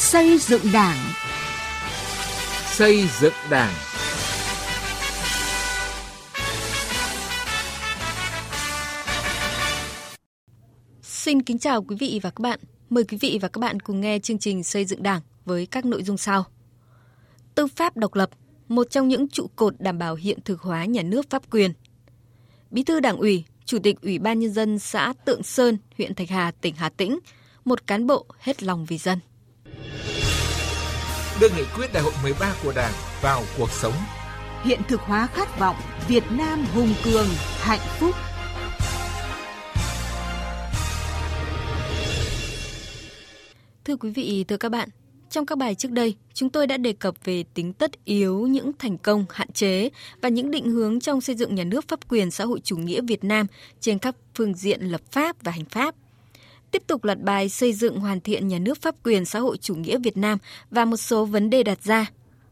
Xây dựng Đảng. Xây dựng Đảng. Xin kính chào quý vị và các bạn. Mời quý vị và các bạn cùng nghe chương trình Xây dựng Đảng với các nội dung sau. Tư pháp độc lập, một trong những trụ cột đảm bảo hiện thực hóa nhà nước pháp quyền. Bí thư Đảng ủy, Chủ tịch Ủy ban Nhân dân xã Tượng Sơn, huyện Thạch Hà, tỉnh Hà Tĩnh, một cán bộ hết lòng vì dân. Đưa nghị quyết đại hội 13 của Đảng vào cuộc sống. Hiện thực hóa khát vọng Việt Nam hùng cường, hạnh phúc. Thưa quý vị, thưa các bạn, trong các bài trước đây, chúng tôi đã đề cập về tính tất yếu, những thành công, hạn chế và những định hướng trong xây dựng nhà nước pháp quyền xã hội chủ nghĩa Việt Nam trên các phương diện lập pháp và hành pháp. Tiếp tục loạt bài xây dựng hoàn thiện nhà nước pháp quyền xã hội chủ nghĩa Việt Nam và một số vấn đề đặt ra.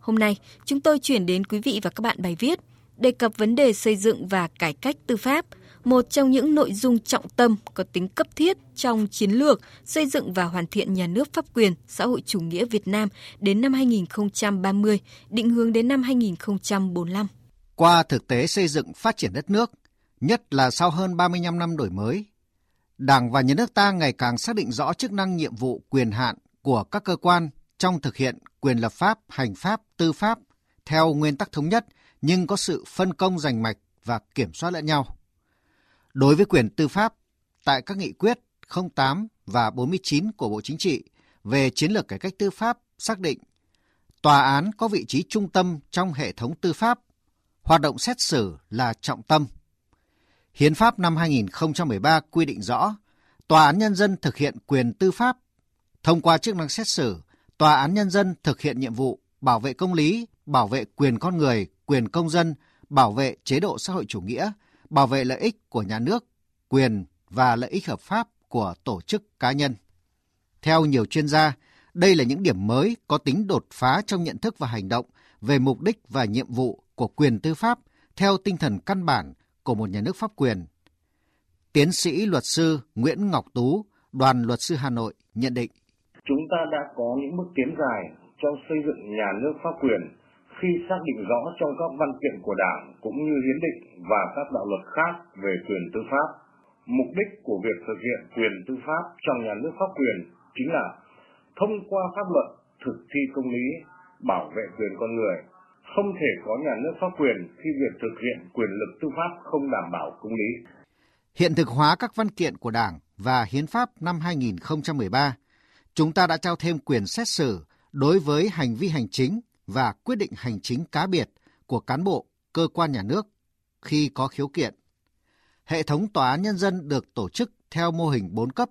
Hôm nay, chúng tôi chuyển đến quý vị và các bạn bài viết đề cập vấn đề xây dựng và cải cách tư pháp – một trong những nội dung trọng tâm có tính cấp thiết trong chiến lược xây dựng và hoàn thiện nhà nước pháp quyền xã hội chủ nghĩa Việt Nam đến năm 2030, định hướng đến năm 2045. Qua thực tế xây dựng phát triển đất nước, nhất là sau hơn 35 năm đổi mới, Đảng và Nhà nước ta ngày càng xác định rõ chức năng nhiệm vụ quyền hạn của các cơ quan trong thực hiện quyền lập pháp, hành pháp, tư pháp theo nguyên tắc thống nhất nhưng có sự phân công rành mạch và kiểm soát lẫn nhau. Đối với quyền tư pháp, tại các nghị quyết 08 và 49 của Bộ Chính trị về chiến lược cải cách tư pháp xác định tòa án có vị trí trung tâm trong hệ thống tư pháp, hoạt động xét xử là trọng tâm. Hiến pháp năm 2013 quy định rõ, tòa án nhân dân thực hiện quyền tư pháp. Thông qua chức năng xét xử, tòa án nhân dân thực hiện nhiệm vụ bảo vệ công lý, bảo vệ quyền con người, quyền công dân, bảo vệ chế độ xã hội chủ nghĩa, bảo vệ lợi ích của nhà nước, quyền và lợi ích hợp pháp của tổ chức cá nhân. Theo nhiều chuyên gia, đây là những điểm mới có tính đột phá trong nhận thức và hành động về mục đích và nhiệm vụ của quyền tư pháp theo tinh thần căn bản của một nhà nước pháp quyền. Tiến sĩ luật sư Nguyễn Ngọc Tú, đoàn luật sư Hà Nội nhận định. Chúng ta đã có những bước tiến dài trong xây dựng nhà nước pháp quyền khi xác định rõ trong các văn kiện của Đảng cũng như hiến định và các đạo luật khác về quyền tư pháp. Mục đích của việc thực hiện quyền tư pháp trong nhà nước pháp quyền chính là thông qua pháp luật thực thi công lý, bảo vệ quyền con người. Không thể có nhà nước pháp quyền khi việc thực hiện quyền lực tư pháp không đảm bảo công lý. Hiện thực hóa các văn kiện của Đảng và Hiến pháp năm 2013, chúng ta đã trao thêm quyền xét xử đối với hành vi hành chính và quyết định hành chính cá biệt của cán bộ, cơ quan nhà nước khi có khiếu kiện. Hệ thống tòa án nhân dân được tổ chức theo mô hình 4 cấp: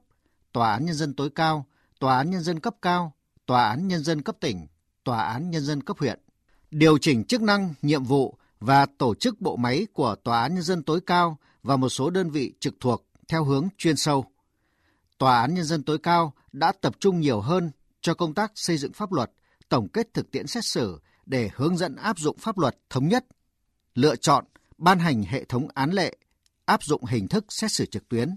Tòa án nhân dân tối cao, Tòa án nhân dân cấp cao, Tòa án nhân dân cấp tỉnh, Tòa án nhân dân cấp huyện. Điều chỉnh chức năng, nhiệm vụ và tổ chức bộ máy của Tòa án nhân dân tối cao và một số đơn vị trực thuộc theo hướng chuyên sâu. Tòa án nhân dân tối cao đã tập trung nhiều hơn cho công tác xây dựng pháp luật tổng kết thực tiễn xét xử để hướng dẫn áp dụng pháp luật thống nhất, lựa chọn, ban hành hệ thống án lệ, áp dụng hình thức xét xử trực tuyến.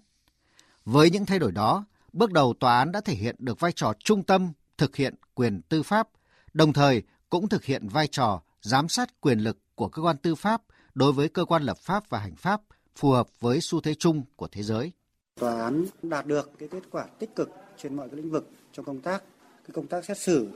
Với những thay đổi đó, bước đầu tòa án đã thể hiện được vai trò trung tâm thực hiện quyền tư pháp, đồng thời cũng thực hiện vai trò giám sát quyền lực của cơ quan tư pháp đối với cơ quan lập pháp và hành pháp phù hợp với xu thế chung của thế giới. Tòa án đạt được cái kết quả tích cực trên mọi cái lĩnh vực trong công tác cái công tác xét xử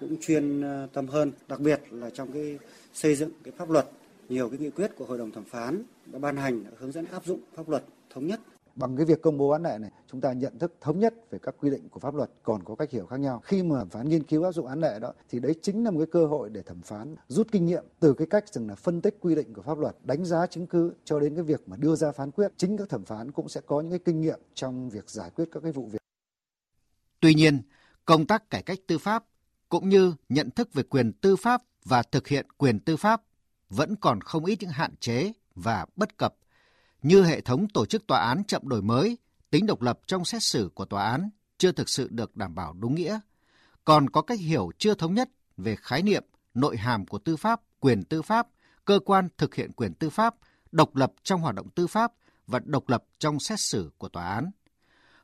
cũng chuyên ờ, tâm hơn, đặc biệt là trong cái xây dựng cái pháp luật, nhiều cái nghị quyết của hội đồng thẩm phán đã ban hành hướng dẫn áp dụng pháp luật thống nhất bằng cái việc công bố án lệ này, chúng ta nhận thức thống nhất về các quy định của pháp luật còn có cách hiểu khác nhau. Khi mà thẩm phán nghiên cứu áp dụng án lệ đó, thì đấy chính là một cái cơ hội để thẩm phán, rút kinh nghiệm từ cái cách rằng là phân tích quy định của pháp luật, đánh giá chứng cứ cho đến cái việc mà đưa ra phán quyết. Chính các thẩm phán cũng sẽ có những cái kinh nghiệm trong việc giải quyết các cái vụ việc. Tuy nhiên, công tác cải cách tư pháp cũng như nhận thức về quyền tư pháp và thực hiện quyền tư pháp vẫn còn không ít những hạn chế và bất cập như hệ thống tổ chức tòa án chậm đổi mới, tính độc lập trong xét xử của tòa án chưa thực sự được đảm bảo đúng nghĩa, còn có cách hiểu chưa thống nhất về khái niệm, nội hàm của tư pháp, quyền tư pháp, cơ quan thực hiện quyền tư pháp, độc lập trong hoạt động tư pháp và độc lập trong xét xử của tòa án.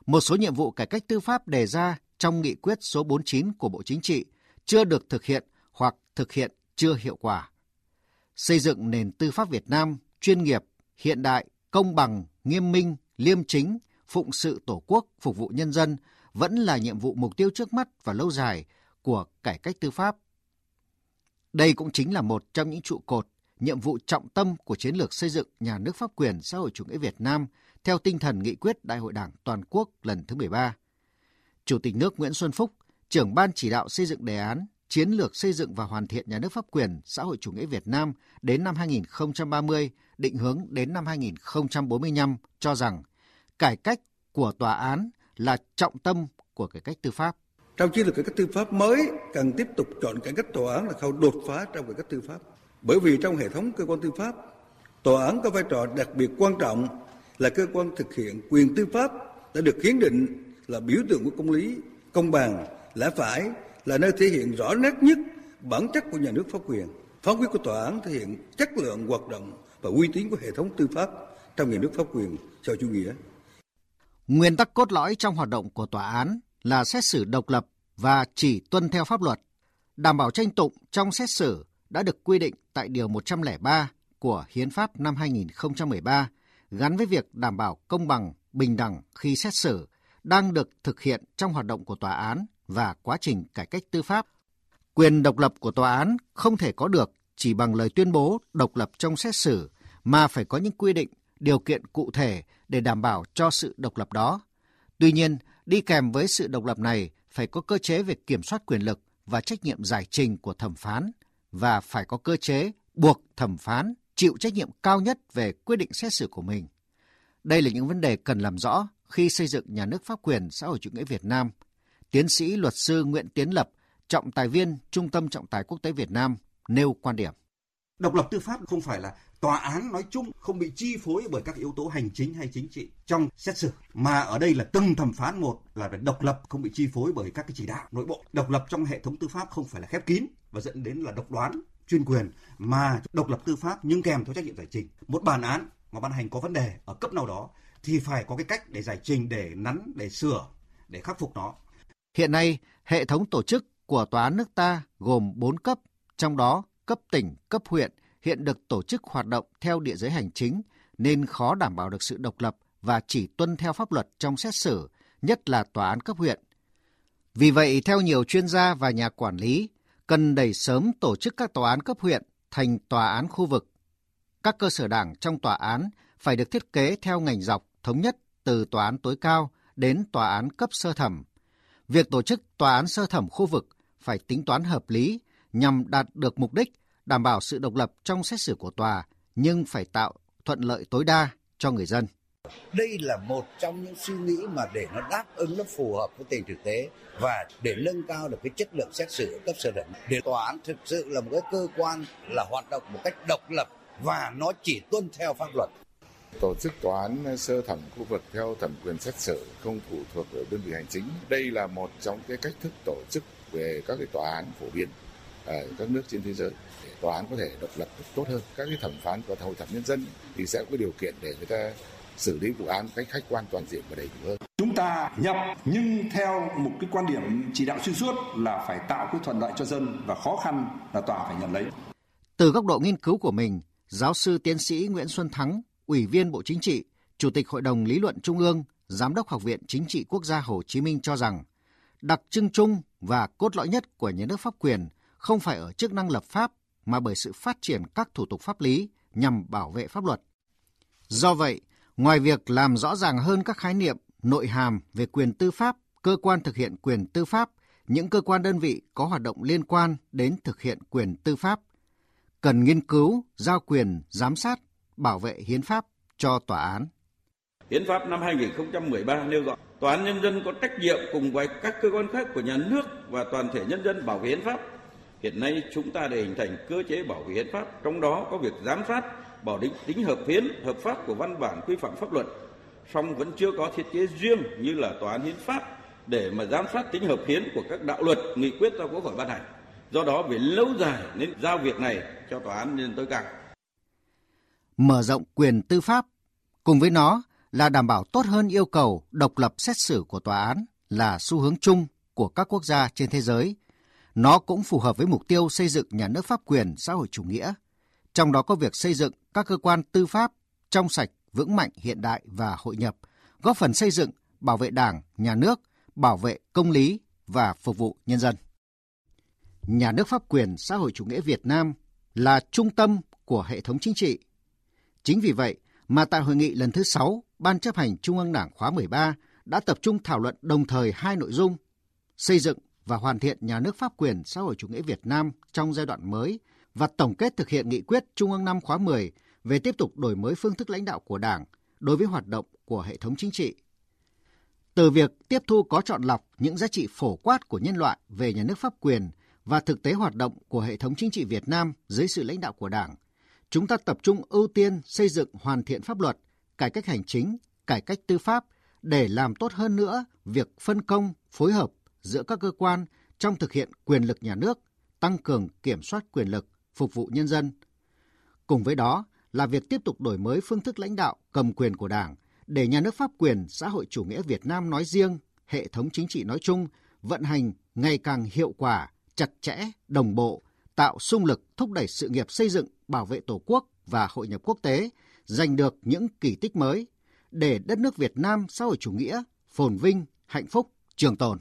Một số nhiệm vụ cải cách tư pháp đề ra trong nghị quyết số 49 của Bộ Chính trị chưa được thực hiện hoặc thực hiện chưa hiệu quả. Xây dựng nền tư pháp Việt Nam chuyên nghiệp, hiện đại, công bằng, nghiêm minh, liêm chính, phụng sự Tổ quốc, phục vụ nhân dân vẫn là nhiệm vụ mục tiêu trước mắt và lâu dài của cải cách tư pháp. Đây cũng chính là một trong những trụ cột, nhiệm vụ trọng tâm của chiến lược xây dựng nhà nước pháp quyền xã hội chủ nghĩa Việt Nam theo tinh thần nghị quyết Đại hội Đảng toàn quốc lần thứ 13. Chủ tịch nước Nguyễn Xuân Phúc, trưởng ban chỉ đạo xây dựng đề án chiến lược xây dựng và hoàn thiện nhà nước pháp quyền xã hội chủ nghĩa Việt Nam đến năm 2030, định hướng đến năm 2045 cho rằng cải cách của tòa án là trọng tâm của cải cách tư pháp. Trong chiến lược cải cách tư pháp mới cần tiếp tục chọn cải cách tòa án là khâu đột phá trong cải cách tư pháp. Bởi vì trong hệ thống cơ quan tư pháp, tòa án có vai trò đặc biệt quan trọng là cơ quan thực hiện quyền tư pháp đã được hiến định là biểu tượng của công lý, công bằng, lẽ phải, là nơi thể hiện rõ nét nhất bản chất của nhà nước pháp quyền. Phán quyết của tòa án thể hiện chất lượng hoạt động và uy tín của hệ thống tư pháp trong nhà nước pháp quyền xã chủ nghĩa. Nguyên tắc cốt lõi trong hoạt động của tòa án là xét xử độc lập và chỉ tuân theo pháp luật. Đảm bảo tranh tụng trong xét xử đã được quy định tại Điều 103 của Hiến pháp năm 2013 gắn với việc đảm bảo công bằng, bình đẳng khi xét xử đang được thực hiện trong hoạt động của tòa án và quá trình cải cách tư pháp. Quyền độc lập của tòa án không thể có được chỉ bằng lời tuyên bố độc lập trong xét xử mà phải có những quy định, điều kiện cụ thể để đảm bảo cho sự độc lập đó. Tuy nhiên, đi kèm với sự độc lập này phải có cơ chế về kiểm soát quyền lực và trách nhiệm giải trình của thẩm phán và phải có cơ chế buộc thẩm phán chịu trách nhiệm cao nhất về quyết định xét xử của mình. Đây là những vấn đề cần làm rõ khi xây dựng nhà nước pháp quyền xã hội chủ nghĩa Việt Nam. Tiến sĩ luật sư Nguyễn Tiến Lập, trọng tài viên Trung tâm Trọng tài Quốc tế Việt Nam nêu quan điểm. Độc lập tư pháp không phải là tòa án nói chung không bị chi phối bởi các yếu tố hành chính hay chính trị trong xét xử mà ở đây là từng thẩm phán một là phải độc lập không bị chi phối bởi các cái chỉ đạo nội bộ. Độc lập trong hệ thống tư pháp không phải là khép kín và dẫn đến là độc đoán chuyên quyền mà độc lập tư pháp nhưng kèm theo trách nhiệm giải trình. Một bản án mà ban hành có vấn đề ở cấp nào đó thì phải có cái cách để giải trình để nắn để sửa để khắc phục nó hiện nay hệ thống tổ chức của tòa án nước ta gồm 4 cấp trong đó cấp tỉnh cấp huyện hiện được tổ chức hoạt động theo địa giới hành chính nên khó đảm bảo được sự độc lập và chỉ tuân theo pháp luật trong xét xử, nhất là tòa án cấp huyện. Vì vậy, theo nhiều chuyên gia và nhà quản lý, cần đẩy sớm tổ chức các tòa án cấp huyện thành tòa án khu vực. Các cơ sở đảng trong tòa án phải được thiết kế theo ngành dọc thống nhất từ tòa án tối cao đến tòa án cấp sơ thẩm. Việc tổ chức tòa án sơ thẩm khu vực phải tính toán hợp lý nhằm đạt được mục đích, đảm bảo sự độc lập trong xét xử của tòa, nhưng phải tạo thuận lợi tối đa cho người dân. Đây là một trong những suy nghĩ mà để nó đáp ứng, nó phù hợp với tình thực tế và để nâng cao được cái chất lượng xét xử ở cấp sơ thẩm. Để tòa án thực sự là một cái cơ quan là hoạt động một cách độc lập và nó chỉ tuân theo pháp luật. Tổ chức tòa án sơ thẩm khu vực theo thẩm quyền xét xử không phụ thuộc vào đơn vị hành chính. Đây là một trong cái cách thức tổ chức về các cái tòa án phổ biến ở các nước trên thế giới để tòa án có thể độc lập tốt hơn các cái thẩm phán của hội thẩm nhân dân thì sẽ có điều kiện để người ta xử lý vụ án cách khách quan toàn diện và đầy đủ hơn. Chúng ta nhập nhưng theo một cái quan điểm chỉ đạo xuyên suốt là phải tạo cái thuận lợi cho dân và khó khăn là tòa phải nhận lấy. Từ góc độ nghiên cứu của mình, giáo sư tiến sĩ Nguyễn Xuân Thắng, Ủy viên Bộ Chính trị, Chủ tịch Hội đồng Lý luận Trung ương, Giám đốc Học viện Chính trị Quốc gia Hồ Chí Minh cho rằng, đặc trưng chung và cốt lõi nhất của nhà nước pháp quyền không phải ở chức năng lập pháp mà bởi sự phát triển các thủ tục pháp lý nhằm bảo vệ pháp luật. Do vậy, ngoài việc làm rõ ràng hơn các khái niệm nội hàm về quyền tư pháp, cơ quan thực hiện quyền tư pháp, những cơ quan đơn vị có hoạt động liên quan đến thực hiện quyền tư pháp, cần nghiên cứu, giao quyền, giám sát, bảo vệ hiến pháp cho tòa án. Hiến pháp năm 2013 nêu rõ Tòa án Nhân dân có trách nhiệm cùng với các cơ quan khác của nhà nước và toàn thể nhân dân bảo vệ hiến pháp, Hiện nay chúng ta đã hình thành cơ chế bảo vệ hiến pháp, trong đó có việc giám sát, bảo định tính hợp hiến, hợp pháp của văn bản quy phạm pháp luật. Song vẫn chưa có thiết chế riêng như là tòa án hiến pháp để mà giám sát tính hợp hiến của các đạo luật, nghị quyết do Quốc hội ban hành. Do đó về lâu dài nên giao việc này cho tòa án nhân tối cao. Mở rộng quyền tư pháp cùng với nó là đảm bảo tốt hơn yêu cầu độc lập xét xử của tòa án là xu hướng chung của các quốc gia trên thế giới. Nó cũng phù hợp với mục tiêu xây dựng nhà nước pháp quyền xã hội chủ nghĩa, trong đó có việc xây dựng các cơ quan tư pháp trong sạch, vững mạnh, hiện đại và hội nhập, góp phần xây dựng, bảo vệ Đảng, nhà nước, bảo vệ công lý và phục vụ nhân dân. Nhà nước pháp quyền xã hội chủ nghĩa Việt Nam là trung tâm của hệ thống chính trị. Chính vì vậy mà tại hội nghị lần thứ 6 Ban chấp hành Trung ương Đảng khóa 13 đã tập trung thảo luận đồng thời hai nội dung: xây dựng và hoàn thiện nhà nước pháp quyền xã hội chủ nghĩa Việt Nam trong giai đoạn mới và tổng kết thực hiện nghị quyết Trung ương năm khóa 10 về tiếp tục đổi mới phương thức lãnh đạo của Đảng đối với hoạt động của hệ thống chính trị. Từ việc tiếp thu có chọn lọc những giá trị phổ quát của nhân loại về nhà nước pháp quyền và thực tế hoạt động của hệ thống chính trị Việt Nam dưới sự lãnh đạo của Đảng, chúng ta tập trung ưu tiên xây dựng hoàn thiện pháp luật, cải cách hành chính, cải cách tư pháp để làm tốt hơn nữa việc phân công, phối hợp giữa các cơ quan trong thực hiện quyền lực nhà nước, tăng cường kiểm soát quyền lực, phục vụ nhân dân. Cùng với đó là việc tiếp tục đổi mới phương thức lãnh đạo cầm quyền của Đảng để nhà nước pháp quyền xã hội chủ nghĩa Việt Nam nói riêng, hệ thống chính trị nói chung vận hành ngày càng hiệu quả, chặt chẽ, đồng bộ, tạo sung lực thúc đẩy sự nghiệp xây dựng, bảo vệ Tổ quốc và hội nhập quốc tế, giành được những kỳ tích mới để đất nước Việt Nam xã hội chủ nghĩa phồn vinh, hạnh phúc, trường tồn.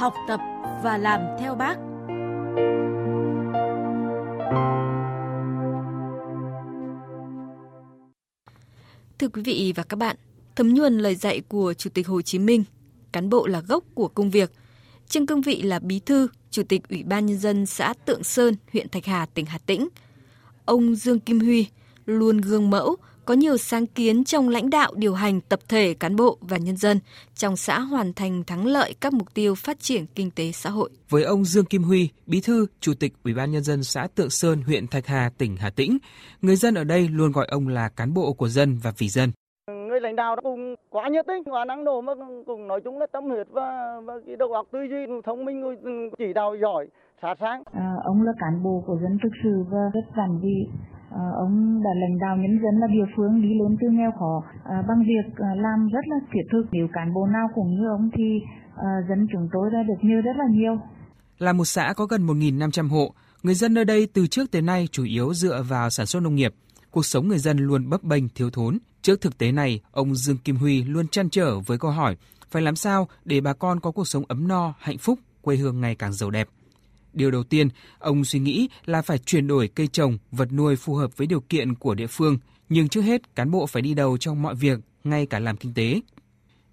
Học tập và làm theo bác. Thưa quý vị và các bạn, thấm nhuần lời dạy của Chủ tịch Hồ Chí Minh, cán bộ là gốc của công việc. Trên cương vị là bí thư, Chủ tịch Ủy ban Nhân dân xã Tượng Sơn, huyện Thạch Hà, tỉnh Hà Tĩnh. Ông Dương Kim Huy luôn gương mẫu, có nhiều sáng kiến trong lãnh đạo điều hành tập thể cán bộ và nhân dân trong xã hoàn thành thắng lợi các mục tiêu phát triển kinh tế xã hội. Với ông Dương Kim Huy, Bí thư, Chủ tịch Ủy ban nhân dân xã Tượng Sơn, huyện Thạch Hà, tỉnh Hà Tĩnh, người dân ở đây luôn gọi ông là cán bộ của dân và vì dân. Lãnh đạo cũng quá nhiệt tình, quá năng nổ mà cũng nói chung là tâm huyết và, và cái đầu óc tư duy thông minh chỉ đạo giỏi sát sáng. À, ông là cán bộ của dân thực sự và rất giản dị À, ông đã lãnh đạo nhân dân là địa phương đi lên từ nghèo khó à, bằng việc à, làm rất là thiết thực. Nếu cán bộ nào cũng như ông thì à, dân chúng tôi đã được như rất là nhiều. Là một xã có gần 1.500 hộ, người dân nơi đây từ trước tới nay chủ yếu dựa vào sản xuất nông nghiệp. Cuộc sống người dân luôn bấp bênh thiếu thốn. Trước thực tế này, ông Dương Kim Huy luôn chăn trở với câu hỏi phải làm sao để bà con có cuộc sống ấm no, hạnh phúc, quê hương ngày càng giàu đẹp. Điều đầu tiên, ông suy nghĩ là phải chuyển đổi cây trồng, vật nuôi phù hợp với điều kiện của địa phương, nhưng trước hết cán bộ phải đi đầu trong mọi việc, ngay cả làm kinh tế.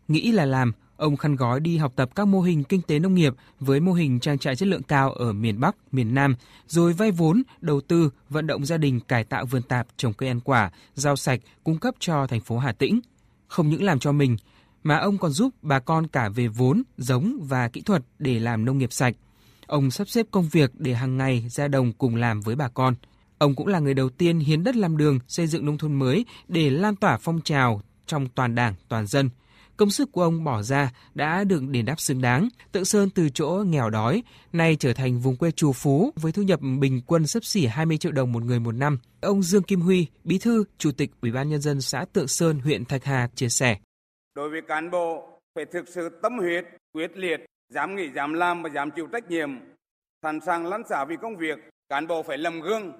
Nghĩ là làm, ông khăn gói đi học tập các mô hình kinh tế nông nghiệp với mô hình trang trại chất lượng cao ở miền Bắc, miền Nam, rồi vay vốn, đầu tư, vận động gia đình cải tạo vườn tạp trồng cây ăn quả, rau sạch cung cấp cho thành phố Hà Tĩnh. Không những làm cho mình, mà ông còn giúp bà con cả về vốn, giống và kỹ thuật để làm nông nghiệp sạch – Ông sắp xếp công việc để hàng ngày ra đồng cùng làm với bà con. Ông cũng là người đầu tiên hiến đất làm đường, xây dựng nông thôn mới để lan tỏa phong trào trong toàn đảng, toàn dân. Công sức của ông bỏ ra đã được đền đáp xứng đáng. Tự Sơn từ chỗ nghèo đói, nay trở thành vùng quê trù phú với thu nhập bình quân sấp xỉ 20 triệu đồng một người một năm. Ông Dương Kim Huy, Bí thư, Chủ tịch Ủy ban Nhân dân xã Tượng Sơn, huyện Thạch Hà chia sẻ. Đối với cán bộ, phải thực sự tâm huyết, quyết liệt dám nghĩ, dám làm và dám chịu trách nhiệm, sẵn sàng lăn xả vì công việc, cán bộ phải lầm gương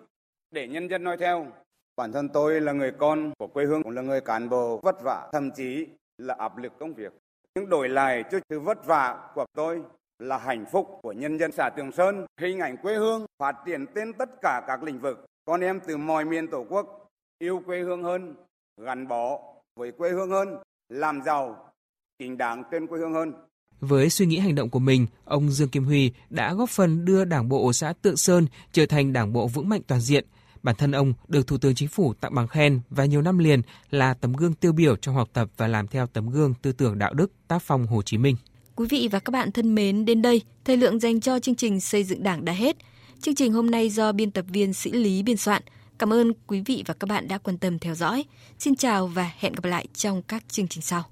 để nhân dân nói theo. Bản thân tôi là người con của quê hương, cũng là người cán bộ vất vả, thậm chí là áp lực công việc. Nhưng đổi lại cho sự vất vả của tôi là hạnh phúc của nhân dân xã Trường Sơn, hình ảnh quê hương phát triển trên tất cả các lĩnh vực. Con em từ mọi miền Tổ quốc yêu quê hương hơn, gắn bó với quê hương hơn, làm giàu, chính đáng trên quê hương hơn. Với suy nghĩ hành động của mình, ông Dương Kim Huy đã góp phần đưa Đảng bộ xã Tượng Sơn trở thành đảng bộ vững mạnh toàn diện. Bản thân ông được Thủ tướng Chính phủ tặng bằng khen và nhiều năm liền là tấm gương tiêu biểu trong học tập và làm theo tấm gương tư tưởng đạo đức tác phong Hồ Chí Minh. Quý vị và các bạn thân mến, đến đây, thời lượng dành cho chương trình xây dựng đảng đã hết. Chương trình hôm nay do biên tập viên Sĩ Lý biên soạn. Cảm ơn quý vị và các bạn đã quan tâm theo dõi. Xin chào và hẹn gặp lại trong các chương trình sau.